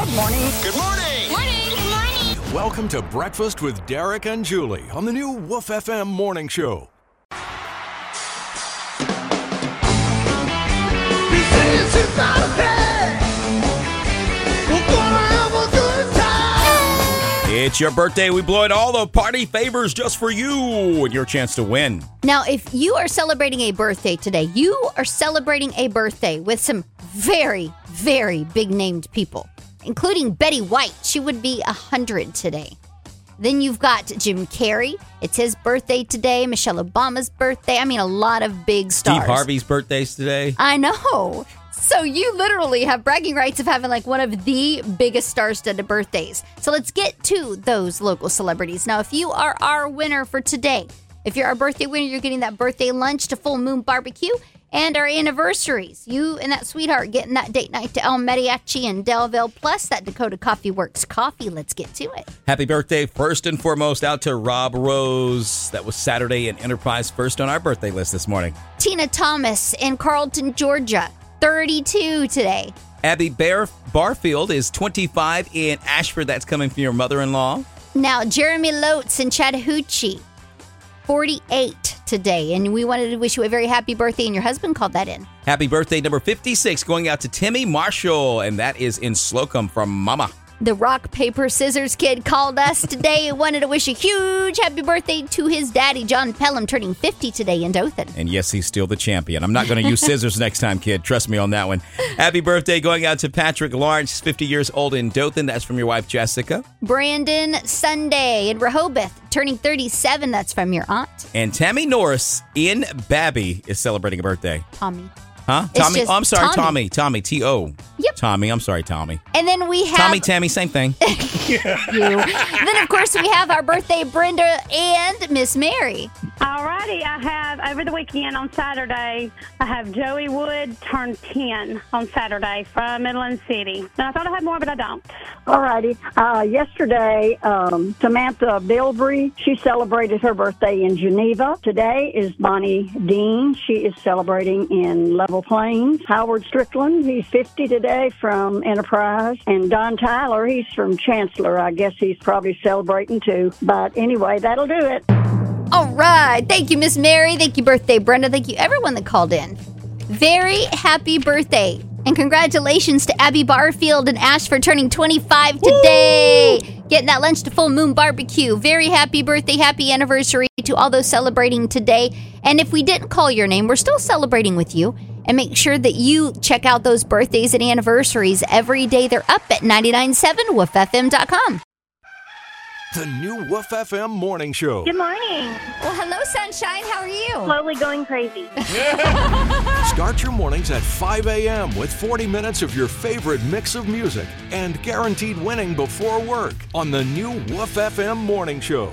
Good morning. Good morning. Morning. Good morning. Welcome to Breakfast with Derek and Julie on the new Woof FM morning show. It's your birthday. We blow it all the party favors just for you and your chance to win. Now, if you are celebrating a birthday today, you are celebrating a birthday with some very, very big named people, including Betty White. She would be 100 today. Then you've got Jim Carrey. It's his birthday today. Michelle Obama's birthday. I mean, a lot of big stars. Steve Harvey's birthday's today. I know. So you literally have bragging rights of having like one of the biggest stars star-studded birthdays. So let's get to those local celebrities. Now, if you are our winner for today, if you're our birthday winner, you're getting that birthday lunch to Full Moon Barbecue and our anniversaries. You and that sweetheart getting that date night to El Mariachi in Daleville plus that Dakota Coffee Works coffee. Let's get to it. Happy birthday, first and foremost, out to Rob Rose. That was Saturday in Enterprise, first on our birthday list this morning. Tina Thomas in Carlton, Georgia, 32 today. Abby Bear Barfield is 25 in Ashford. That's coming from your mother in law. Now, Jeremy Lotes in Chattahoochee, 48 today. And we wanted to wish you a very happy birthday, and your husband called that in. Happy birthday, number 56, going out to Timmy Marshall, and that is in Slocum from Mama. The rock, paper, scissors kid called us today and wanted to wish a huge happy birthday to his daddy, John Pelham, turning 50 today in Dothan. And yes, he's still the champion. I'm not going to use scissors next time, kid. Trust me on that one. Happy birthday going out to Patrick Lawrence, 50 years old in Dothan. That's from your wife, Jessica. Brandon Sunday in Rehoboth, turning 37. That's from your aunt, And Tammy Norris in Babby is celebrating a birthday. Tommy. Huh? It's Tommy? just Oh, I'm sorry, Tommy. Tommy. Tommy, T O. Yep. Tommy, I'm sorry, Tommy. And then we have Tommy, Tammy, same thing. you. then, of course, we have our birthday Brenda and Miss Mary. Alrighty, I have over the weekend on Saturday. I have Joey Wood turned ten on Saturday from Midland City. And I thought I had more, but I don't. All righty. Uh, yesterday, um, Samantha Bilbrey, she celebrated her birthday in Geneva. Today is Bonnie Dean. She is celebrating in Level Plains. Howard Strickland, he's 50 today from Enterprise. And Don Tyler, he's from Chancellor. I guess he's probably celebrating too. But anyway, that'll do it. All right. Thank you, Miss Mary. Thank you, birthday Brenda. Thank you, everyone that called in. Very happy birthday. And congratulations to Abby Barfield and Ashford turning 25 today. Getting that lunch to Full Moon Barbecue. Very happy birthday, happy anniversary to all those celebrating today. And if we didn't call your name, we're still celebrating with you. And make sure that you check out those birthdays and anniversaries every day. They're up at 997woofm.com. The new Woof FM morning show. Good morning. Well, hello, Sunshine. How are you? Slowly going crazy. Start your mornings at 5 a.m. with 40 minutes of your favorite mix of music and guaranteed winning before work on the new Woof FM morning show.